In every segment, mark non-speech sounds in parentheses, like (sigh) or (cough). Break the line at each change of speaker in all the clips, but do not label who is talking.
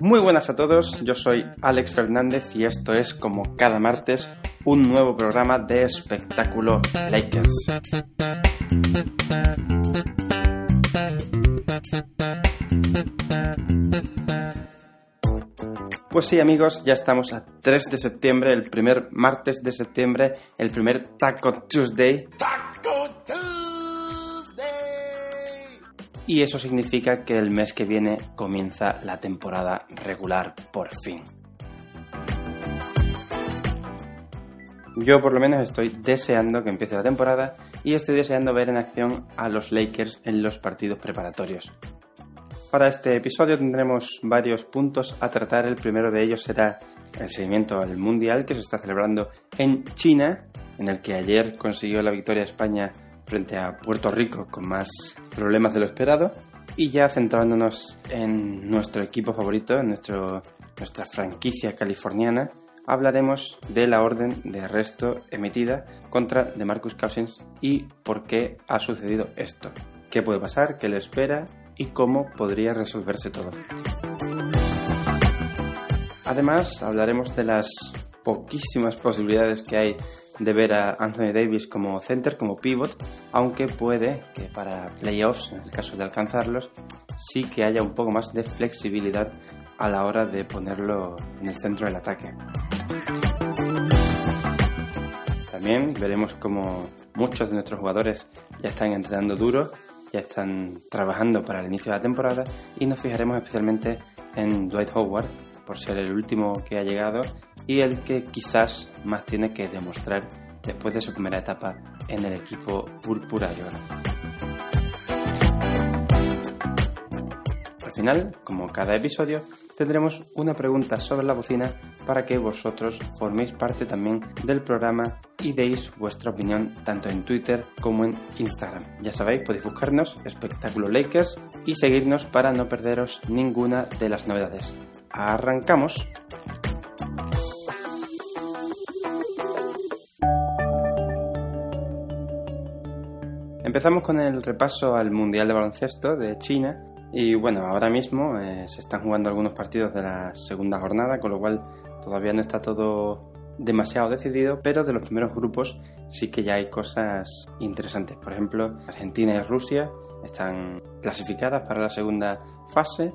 Muy buenas a todos, yo soy Alex Fernández y esto es como cada martes un nuevo programa de espectáculo Lakers. Pues sí amigos, ya estamos a 3 de septiembre, el primer martes de septiembre, el primer Taco Tuesday. ¡Taco Tuesday! Y eso significa que el mes que viene comienza la temporada regular por fin. Yo por lo menos estoy deseando que empiece la temporada y estoy deseando ver en acción a los Lakers en los partidos preparatorios. Para este episodio tendremos varios puntos a tratar. El primero de ellos será el seguimiento al Mundial que se está celebrando en China, en el que ayer consiguió la victoria España frente a Puerto Rico con más problemas de lo esperado. Y ya centrándonos en nuestro equipo favorito, en nuestro, nuestra franquicia californiana, hablaremos de la orden de arresto emitida contra DeMarcus Cousins y por qué ha sucedido esto. ¿Qué puede pasar? ¿Qué le espera? y cómo podría resolverse todo. Además, hablaremos de las poquísimas posibilidades que hay de ver a Anthony Davis como center, como pivot, aunque puede que para playoffs, en el caso de alcanzarlos, sí que haya un poco más de flexibilidad a la hora de ponerlo en el centro del ataque. También veremos cómo muchos de nuestros jugadores ya están entrenando duro ya están trabajando para el inicio de la temporada y nos fijaremos especialmente en Dwight Howard por ser el último que ha llegado y el que quizás más tiene que demostrar después de su primera etapa en el equipo púrpura y oro. Al final, como cada episodio, tendremos una pregunta sobre la bocina para que vosotros forméis parte también del programa y deis vuestra opinión tanto en Twitter como en Instagram. Ya sabéis, podéis buscarnos Espectáculo Lakers y seguirnos para no perderos ninguna de las novedades. ¡Arrancamos! Empezamos con el repaso al Mundial de Baloncesto de China y bueno, ahora mismo eh, se están jugando algunos partidos de la segunda jornada, con lo cual todavía no está todo demasiado decidido, pero de los primeros grupos sí que ya hay cosas interesantes. Por ejemplo, Argentina y Rusia están clasificadas para la segunda fase,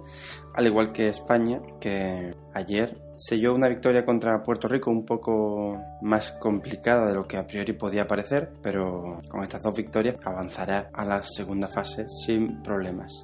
al igual que España, que ayer selló una victoria contra Puerto Rico un poco más complicada de lo que a priori podía parecer, pero con estas dos victorias avanzará a la segunda fase sin problemas.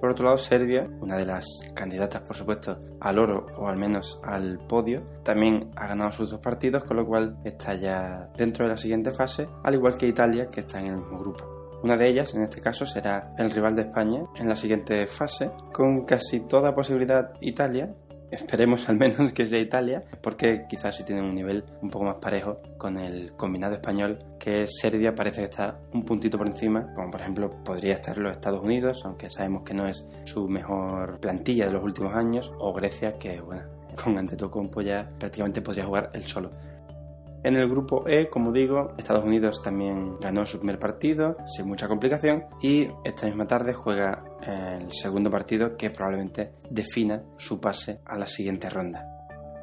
Por otro lado, Serbia, una de las candidatas, por supuesto, al oro o al menos al podio, también ha ganado sus dos partidos, con lo cual está ya dentro de la siguiente fase, al igual que Italia, que está en el mismo grupo. Una de ellas, en este caso, será el rival de España en la siguiente fase, con casi toda posibilidad Italia, Esperemos al menos que sea Italia, porque quizás sí tiene un nivel un poco más parejo con el combinado español, que Serbia parece que está un puntito por encima, como por ejemplo podría estar los Estados Unidos, aunque sabemos que no es su mejor plantilla de los últimos años, o Grecia, que bueno, con Antetokounmpo ya prácticamente podría jugar él solo. En el grupo E, como digo, Estados Unidos también ganó su primer partido sin mucha complicación y esta misma tarde juega el segundo partido que probablemente defina su pase a la siguiente ronda.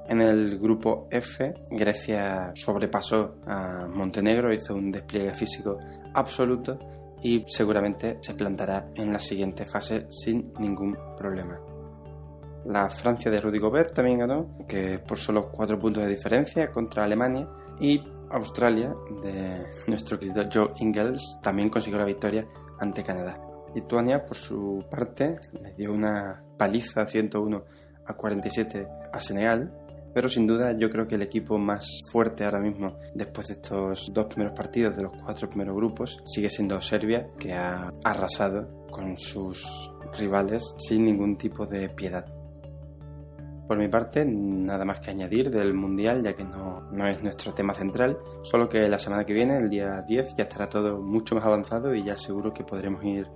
En el grupo F, Grecia sobrepasó a Montenegro, hizo un despliegue físico absoluto y seguramente se plantará en la siguiente fase sin ningún problema. La Francia de Rudy Gobert también ganó, que por solo 4 puntos de diferencia contra Alemania, y Australia, de (laughs) nuestro querido Joe Ingles, también consiguió la victoria ante Canadá. Lituania, por su parte, le dio una paliza 101 a 47 a Senegal, pero sin duda yo creo que el equipo más fuerte ahora mismo, después de estos dos primeros partidos de los cuatro primeros grupos, sigue siendo Serbia, que ha arrasado con sus rivales sin ningún tipo de piedad. Por mi parte, nada más que añadir del Mundial, ya que no, no, es nuestro tema central, solo que la semana que viene, el día 10, ya estará todo mucho más avanzado y ya seguro que podremos ir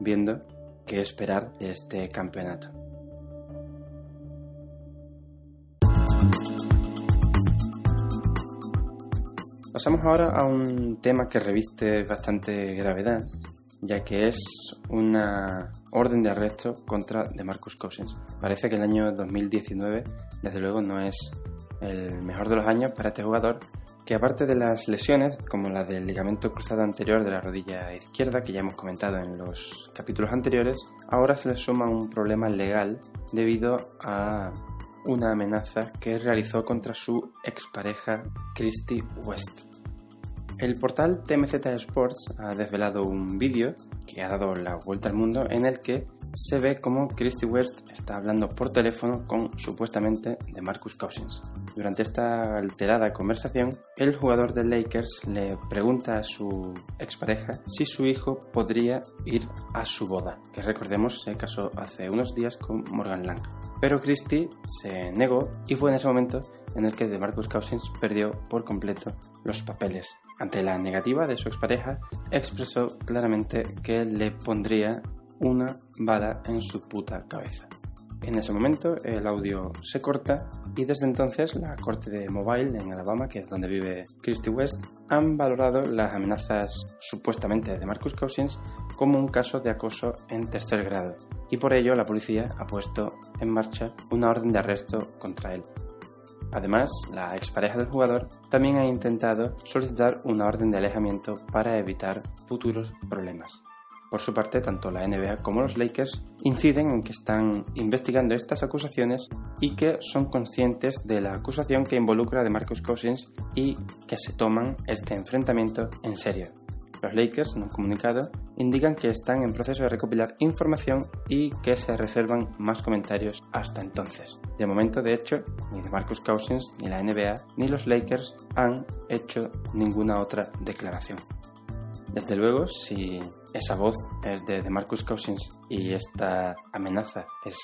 viendo qué esperar de este campeonato. Pasamos ahora a un tema que reviste bastante gravedad ya que es una orden de arresto contra DeMarcus Cousins. Parece que el año 2019, desde luego, no es el mejor de los años para este jugador, que aparte de las lesiones, como la del ligamento cruzado anterior de la rodilla izquierda, que ya hemos comentado en los capítulos anteriores, ahora se le suma un problema legal debido a una amenaza que realizó contra su expareja Christy West. El portal TMZ Sports ha desvelado un vídeo que ha dado la vuelta al mundo en el que se ve como Christy West está hablando por teléfono con supuestamente de Marcus Cousins. Durante esta alterada conversación, el jugador de Lakers le pregunta a su expareja si su hijo podría ir a su boda, que recordemos se casó hace unos días con Morgan Lang. Pero Christie se negó y fue en ese momento en el que DeMarcus Cousins perdió por completo los papeles. Ante la negativa de su expareja, expresó claramente que le pondría una bala en su puta cabeza. En ese momento el audio se corta y desde entonces la corte de Mobile en Alabama, que es donde vive Christy West, han valorado las amenazas supuestamente de Marcus Cousins como un caso de acoso en tercer grado y por ello la policía ha puesto en marcha una orden de arresto contra él. Además, la expareja del jugador también ha intentado solicitar una orden de alejamiento para evitar futuros problemas. Por su parte, tanto la NBA como los Lakers inciden en que están investigando estas acusaciones y que son conscientes de la acusación que involucra a Marcus Cousins y que se toman este enfrentamiento en serio. Los Lakers, un comunicado, indican que están en proceso de recopilar información y que se reservan más comentarios hasta entonces. De momento, de hecho, ni de Marcus Cousins, ni la NBA, ni los Lakers han hecho ninguna otra declaración. Desde luego, si esa voz es de, Marcus Cousins y esta amenaza es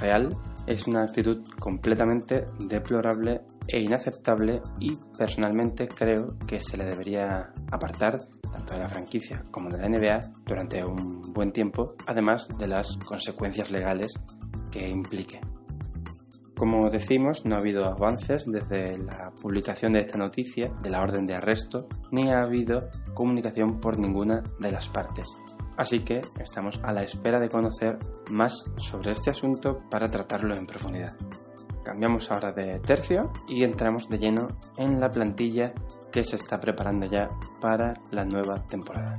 real, es una actitud completamente deplorable e inaceptable y personalmente creo que se le debería apartar tanto de la franquicia como de la NBA durante un buen tiempo, además de las consecuencias legales que implique. Como decimos, no ha habido avances desde la publicación de esta noticia, de la orden de arresto, ni ha habido comunicación por ninguna de las partes. Así que estamos a la espera de conocer más sobre este asunto para tratarlo en profundidad. Cambiamos ahora de tercio y entramos de lleno en la plantilla que se está preparando ya para la nueva temporada.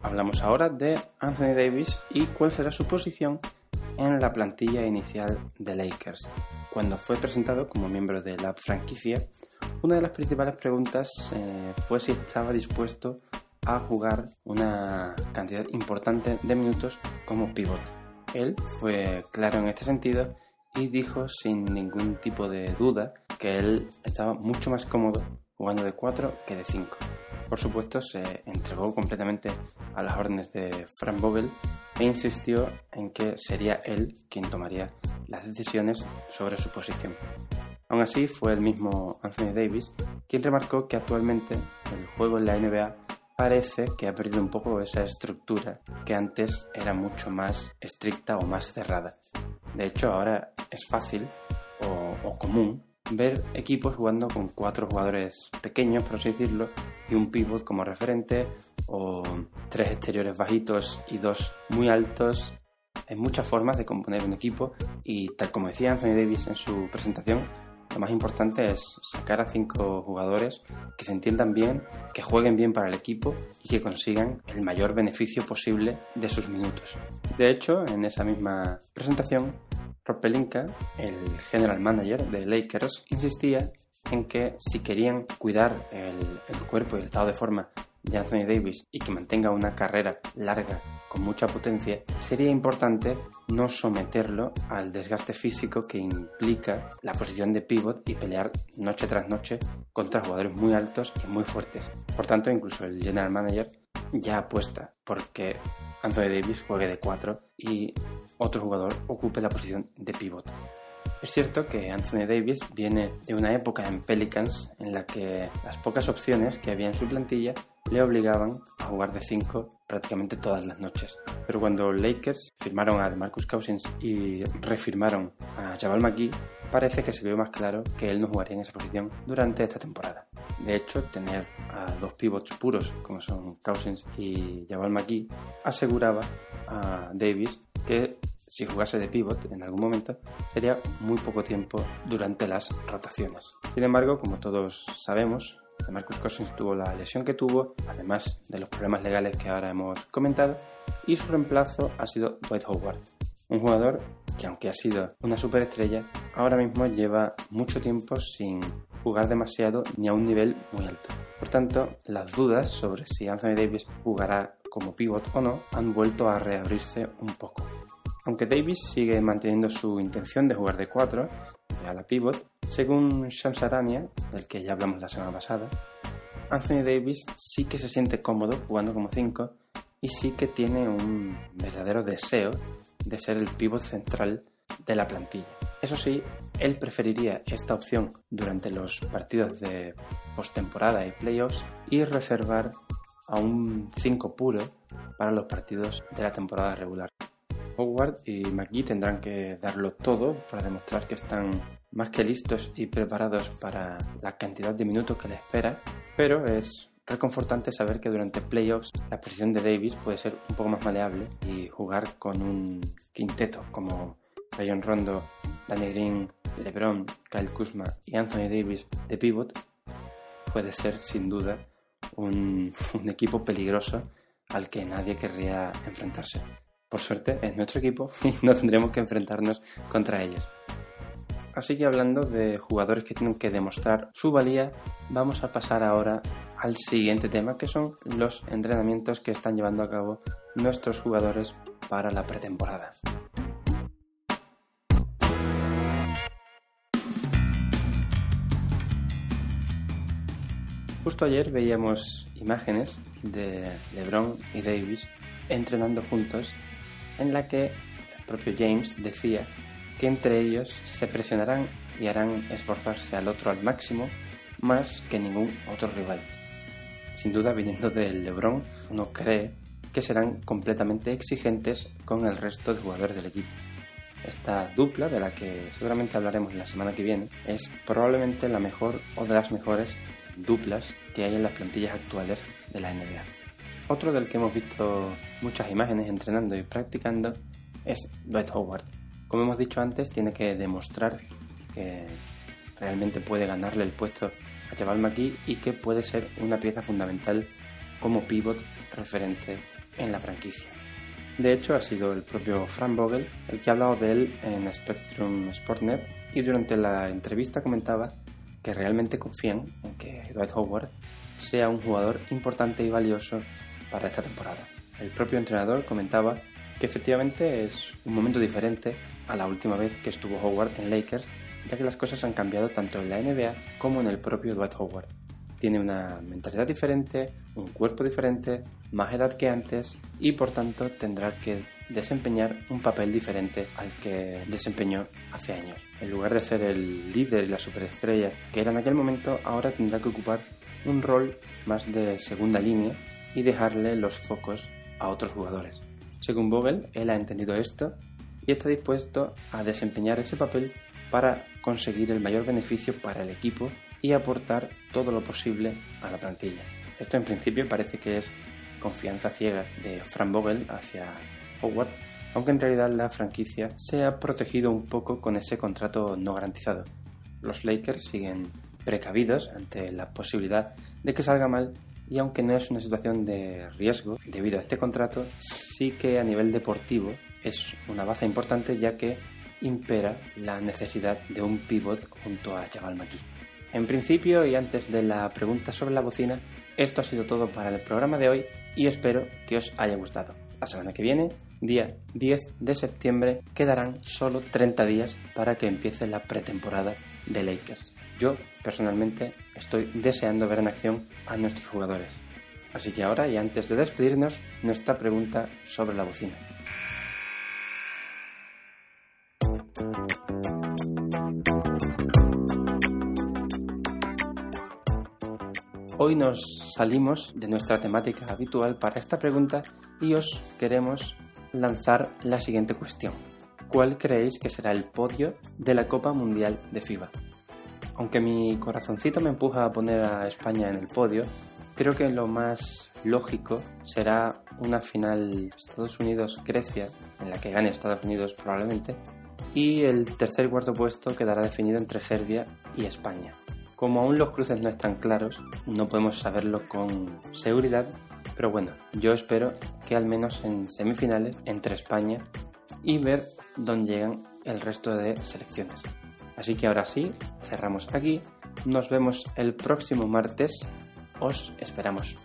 Hablamos ahora de Anthony Davis y cuál será su posición en la plantilla inicial de Lakers. Cuando fue presentado como miembro de la franquicia, una de las principales preguntas eh, fue si estaba dispuesto a jugar una cantidad importante de minutos como pivot. Él fue claro en este sentido y dijo sin ningún tipo de duda que él estaba mucho más cómodo jugando de 4 que de 5. Por supuesto, se entregó completamente a las órdenes de Frank Vogel e insistió en que sería él quien tomaría las decisiones sobre su posición. Aún así, fue el mismo Anthony Davis quien remarcó que actualmente el juego en la NBA parece que ha perdido un poco esa estructura que antes era mucho más estricta o más cerrada. De hecho, ahora es fácil o, común ver equipos jugando con cuatro jugadores pequeños, por así decirlo, y un pivot como referente, o tres exteriores bajitos y dos muy altos. Hay muchas formas de componer un equipo y tal como decía Anthony Davis en su presentación, lo más importante es sacar a cinco jugadores que se entiendan bien, que jueguen bien para el equipo y que consigan el mayor beneficio posible de sus minutos. De hecho, en esa misma presentación, Rob Pelinka, el general manager de Lakers, insistía en que si querían cuidar el, cuerpo y el estado de forma de Anthony Davis y que mantenga una carrera larga con mucha potencia, sería importante no someterlo al desgaste físico que implica la posición de pivot y pelear noche tras noche contra jugadores muy altos y muy fuertes. Por tanto, incluso el general manager ya apuesta porque Anthony Davis juegue de 4 y otro jugador ocupe la posición de pivot. Es cierto que Anthony Davis viene de una época en Pelicans en la que las pocas opciones que había en su plantilla le obligaban a jugar de 5 prácticamente todas las noches. Pero cuando Lakers firmaron a Marcus Cousins y refirmaron a Jabal McGee, parece que se vio más claro que él no jugaría en esa posición durante esta temporada. De hecho, tener a dos pivots puros como son Cousins y Jabal McGee aseguraba a Davis que si jugase de pivot en algún momento sería muy poco tiempo durante las rotaciones. Sin embargo, como todos sabemos, Marcus Cousins tuvo la lesión que tuvo, además de los problemas legales que ahora hemos comentado, y su reemplazo ha sido Dwight Howard, un jugador que aunque ha sido una superestrella, ahora mismo lleva mucho tiempo sin jugar demasiado ni a un nivel muy alto. Por tanto, las dudas sobre si Anthony Davis jugará como pivot o no han vuelto a reabrirse un poco. Aunque Davis sigue manteniendo su intención de jugar de 4, a la pivot, según Shams Arania, del que ya hablamos la semana pasada, Anthony Davis sí que se siente cómodo jugando como 5 y sí que tiene un verdadero deseo de ser el pivot central de la plantilla. Eso sí, él preferiría esta opción durante los partidos de postemporada y playoffs y reservar a un 5 puro para los partidos de la temporada regular. Howard y McGee tendrán que darlo todo para demostrar que están más que listos y preparados para la cantidad de minutos que les espera, pero es reconfortante saber que durante playoffs la posición de Davis puede ser un poco más maleable y jugar con un quinteto como Rayon Rondo, Danny Green, LeBron, Kyle Kuzma y Anthony Davis de pivot puede ser sin duda un, (laughs) un equipo peligroso al que nadie querría enfrentarse. Por suerte es nuestro equipo (laughs) y no tendremos que enfrentarnos contra ellos. Así que hablando de jugadores que tienen que demostrar su valía, vamos a pasar ahora al siguiente tema, que son los entrenamientos que están llevando a cabo nuestros jugadores para la pretemporada. Justo ayer veíamos imágenes de LeBron y Davis entrenando juntos en la que el propio James decía que entre ellos se presionarán y harán esforzarse al otro al máximo más que ningún otro rival. Sin duda, viniendo del LeBron, uno cree que serán completamente exigentes con el resto de jugadores del equipo. Esta dupla, de la que seguramente hablaremos la semana que viene, es probablemente la mejor o de las mejores duplas que hay en las plantillas actuales de la NBA. Otro del que hemos visto muchas imágenes entrenando y practicando es Dwight Howard, como hemos dicho antes, tiene que demostrar que realmente puede ganarle el puesto a Jabal McGee y que puede ser una pieza fundamental como pivot referente en la franquicia. De hecho, ha sido el propio Frank Vogel el que ha hablado de él en Spectrum Sportnet y durante la entrevista comentaba que realmente confían en que Dwight Howard sea un jugador importante y valioso para esta temporada. El propio entrenador comentaba que efectivamente es un momento diferente a la última vez que estuvo Howard en Lakers, ya que las cosas han cambiado tanto en la NBA como en el propio Dwight Howard. Tiene una mentalidad diferente, un cuerpo diferente, más edad que antes y por tanto tendrá que desempeñar un papel diferente al que desempeñó hace años. En lugar de ser el líder y la superestrella que era en aquel momento, ahora tendrá que ocupar un rol más de segunda línea y dejarle los focos a otros jugadores. Según Vogel, él ha entendido esto y está dispuesto a desempeñar ese papel para conseguir el mayor beneficio para el equipo y aportar todo lo posible a la plantilla. Esto en principio parece que es confianza ciega de Frank Vogel hacia Howard, aunque en realidad la franquicia se ha protegido un poco con ese contrato no garantizado. Los Lakers siguen precavidos ante la posibilidad de que salga mal y aunque no es una situación de riesgo debido a este contrato, sí que a nivel deportivo es una baza importante ya que impera la necesidad de un pivot junto a Jabal McGee. En principio y antes de la pregunta sobre la bocina, esto ha sido todo para el programa de hoy y espero que os haya gustado. La semana que viene, día 10 de septiembre, quedarán solo 30 días para que empiece la pretemporada de Lakers. Yo, personalmente, estoy deseando ver en acción a nuestros jugadores. Así que ahora y antes de despedirnos, nuestra pregunta sobre la bocina. hoy nos salimos de nuestra temática habitual para esta pregunta y os queremos lanzar la siguiente cuestión. ¿Cuál creéis que será el podio de la Copa Mundial de FIBA? Aunque mi corazoncito me empuja a poner a España en el podio, creo que lo más lógico será una final Estados Unidos-Grecia, en la que gane Estados Unidos probablemente, y el tercer y cuarto puesto quedará definido entre Serbia y España. Como aún los cruces no están claros, no podemos saberlo con seguridad, pero bueno, yo espero que al menos en semifinales entre España y ver dónde llegan el resto de selecciones. Así que ahora sí, cerramos aquí, nos vemos el próximo martes, os esperamos.